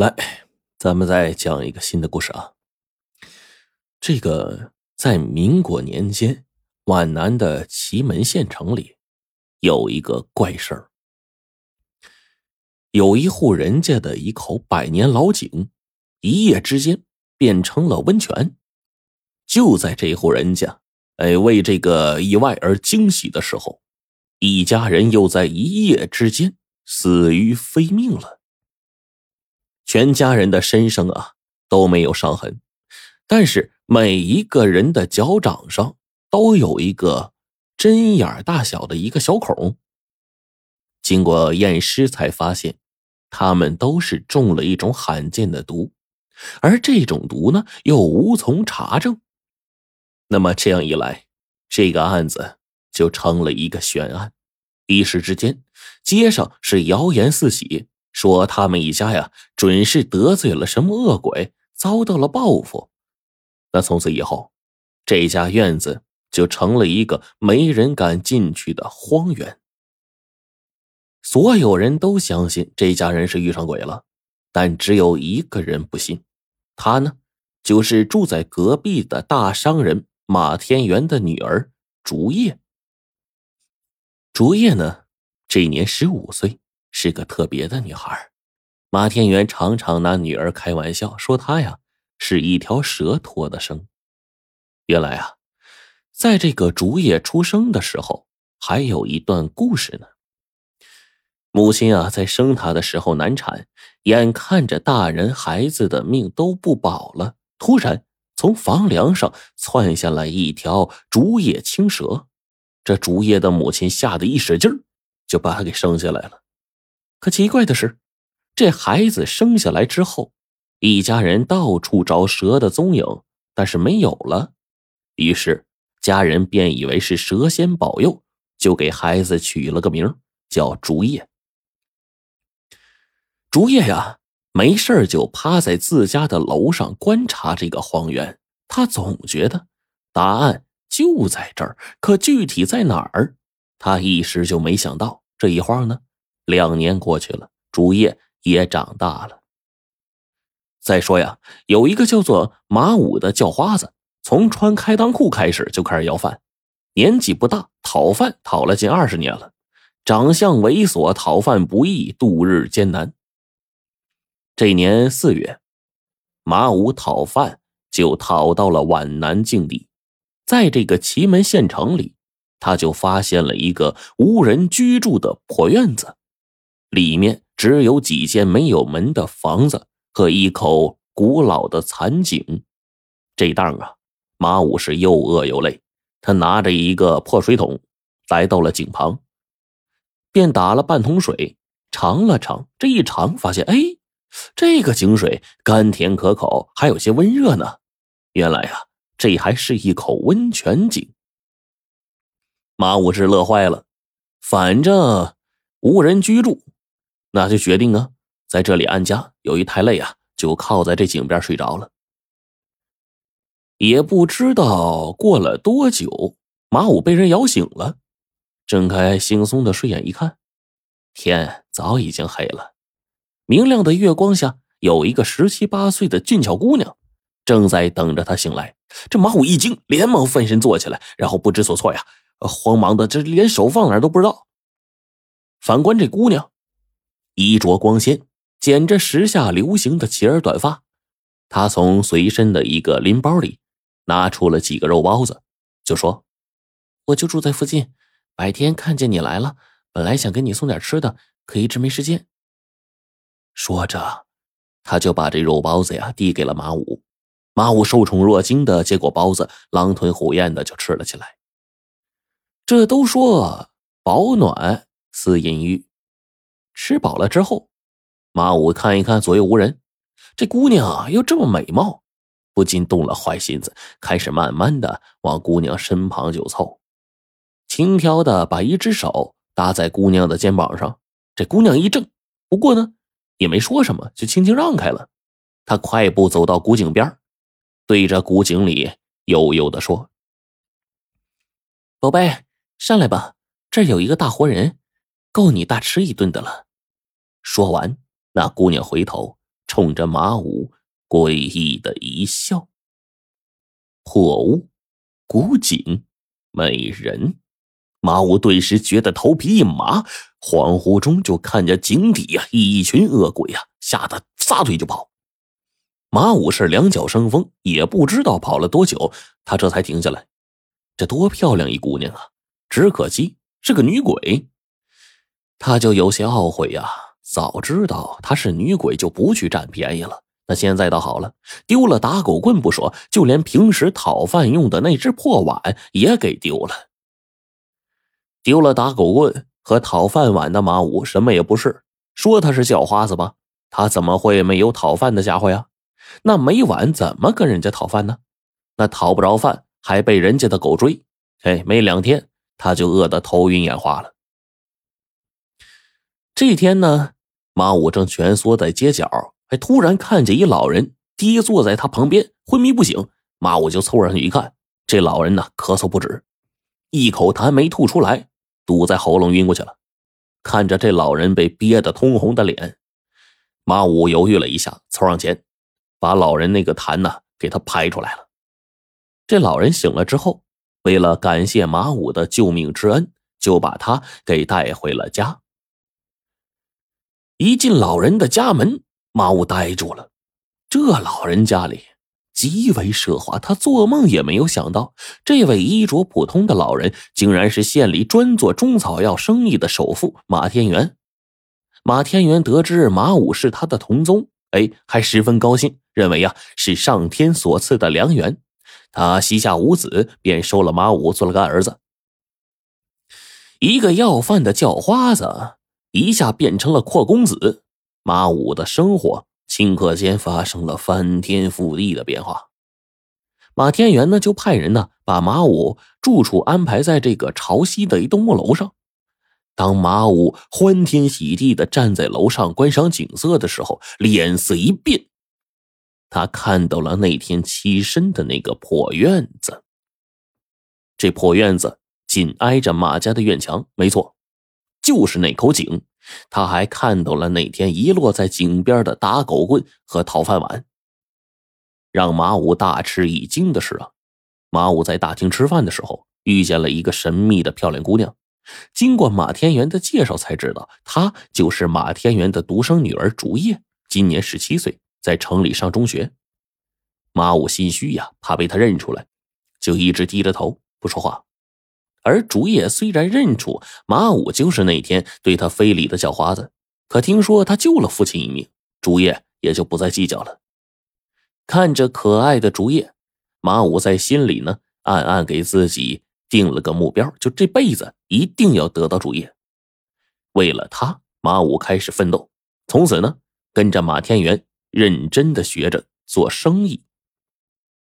来，咱们再讲一个新的故事啊。这个在民国年间，皖南的祁门县城里有一个怪事儿。有一户人家的一口百年老井，一夜之间变成了温泉。就在这户人家，哎，为这个意外而惊喜的时候，一家人又在一夜之间死于非命了。全家人的身上啊都没有伤痕，但是每一个人的脚掌上都有一个针眼大小的一个小孔。经过验尸才发现，他们都是中了一种罕见的毒，而这种毒呢又无从查证。那么这样一来，这个案子就成了一个悬案。一时之间，街上是谣言四起。说他们一家呀，准是得罪了什么恶鬼，遭到了报复。那从此以后，这家院子就成了一个没人敢进去的荒原。所有人都相信这家人是遇上鬼了，但只有一个人不信。他呢，就是住在隔壁的大商人马天元的女儿竹叶。竹叶呢，这年十五岁。是个特别的女孩，马天元常常拿女儿开玩笑，说她呀是一条蛇托的生。原来啊，在这个竹叶出生的时候，还有一段故事呢。母亲啊，在生她的时候难产，眼看着大人孩子的命都不保了，突然从房梁上窜下来一条竹叶青蛇，这竹叶的母亲吓得一使劲儿，就把她给生下来了。可奇怪的是，这孩子生下来之后，一家人到处找蛇的踪影，但是没有了。于是家人便以为是蛇仙保佑，就给孩子取了个名叫竹叶。竹叶呀，没事就趴在自家的楼上观察这个荒原。他总觉得答案就在这儿，可具体在哪儿，他一时就没想到。这一晃呢。两年过去了，竹叶也长大了。再说呀，有一个叫做马武的叫花子，从穿开裆裤开始就开始要饭，年纪不大，讨饭讨了近二十年了，长相猥琐，讨饭不易，度日艰难。这年四月，马武讨饭就讨到了皖南境地，在这个祁门县城里，他就发现了一个无人居住的破院子。里面只有几间没有门的房子和一口古老的残井。这当啊，马武是又饿又累，他拿着一个破水桶来到了井旁，便打了半桶水尝了尝。这一尝，发现哎，这个井水甘甜可口，还有些温热呢。原来啊，这还是一口温泉井。马武是乐坏了，反正无人居住。那就决定啊，在这里安家。由于太累啊，就靠在这井边睡着了。也不知道过了多久，马武被人摇醒了，睁开惺忪的睡眼一看，天早已经黑了。明亮的月光下，有一个十七八岁的俊俏姑娘，正在等着他醒来。这马武一惊，连忙翻身坐起来，然后不知所措呀，慌忙的这连手放哪儿都不知道。反观这姑娘。衣着光鲜，剪着时下流行的齐耳短发。他从随身的一个拎包里拿出了几个肉包子，就说：“我就住在附近，白天看见你来了，本来想给你送点吃的，可一直没时间。”说着，他就把这肉包子呀递给了马武。马武受宠若惊的接过包子，狼吞虎咽的就吃了起来。这都说保暖思淫欲。吃饱了之后，马武看一看左右无人，这姑娘又这么美貌，不禁动了坏心思，开始慢慢的往姑娘身旁就凑，轻飘的把一只手搭在姑娘的肩膀上。这姑娘一怔，不过呢也没说什么，就轻轻让开了。他快步走到古井边，对着古井里悠悠的说：“宝贝，上来吧，这儿有一个大活人，够你大吃一顿的了。”说完，那姑娘回头冲着马武诡异的一笑。破屋，古井，美人。马武顿时觉得头皮一麻，恍惚中就看见井底呀一群恶鬼呀，吓得撒腿就跑。马武是两脚生风，也不知道跑了多久，他这才停下来。这多漂亮一姑娘啊！只可惜是个女鬼。他就有些懊悔呀，早知道她是女鬼，就不去占便宜了。那现在倒好了，丢了打狗棍不说，就连平时讨饭用的那只破碗也给丢了。丢了打狗棍和讨饭碗的马武什么也不是，说他是叫花子吧，他怎么会没有讨饭的家伙呀？那没碗怎么跟人家讨饭呢？那讨不着饭，还被人家的狗追，哎，没两天他就饿得头晕眼花了。这天呢，马武正蜷缩在街角，还突然看见一老人跌坐在他旁边，昏迷不醒。马武就凑上去一看，这老人呢咳嗽不止，一口痰没吐出来。堵在喉咙，晕过去了。看着这老人被憋得通红的脸，马武犹豫了一下，凑上前，把老人那个痰呢给他排出来了。这老人醒了之后，为了感谢马武的救命之恩，就把他给带回了家。一进老人的家门，马武呆住了。这老人家里……极为奢华，他做梦也没有想到，这位衣着普通的老人，竟然是县里专做中草药生意的首富马天元。马天元得知马武是他的同宗，哎，还十分高兴，认为呀是上天所赐的良缘。他膝下无子，便收了马武做了个儿子。一个要饭的叫花子，一下变成了阔公子。马武的生活。顷刻间发生了翻天覆地的变化。马天元呢，就派人呢把马武住处安排在这个朝西的一栋木楼上。当马武欢天喜地的站在楼上观赏景色的时候，脸色一变，他看到了那天栖身的那个破院子。这破院子紧挨着马家的院墙，没错，就是那口井。他还看到了那天遗落在井边的打狗棍和讨饭碗。让马武大吃一惊的是啊，马武在大厅吃饭的时候遇见了一个神秘的漂亮姑娘。经过马天元的介绍，才知道她就是马天元的独生女儿竹叶，今年十七岁，在城里上中学。马武心虚呀，怕被她认出来，就一直低着头不说话。而竹叶虽然认出马武就是那天对他非礼的叫花子，可听说他救了父亲一命，竹叶也就不再计较了。看着可爱的竹叶，马武在心里呢暗暗给自己定了个目标，就这辈子一定要得到竹叶。为了他，马武开始奋斗，从此呢跟着马天元认真的学着做生意。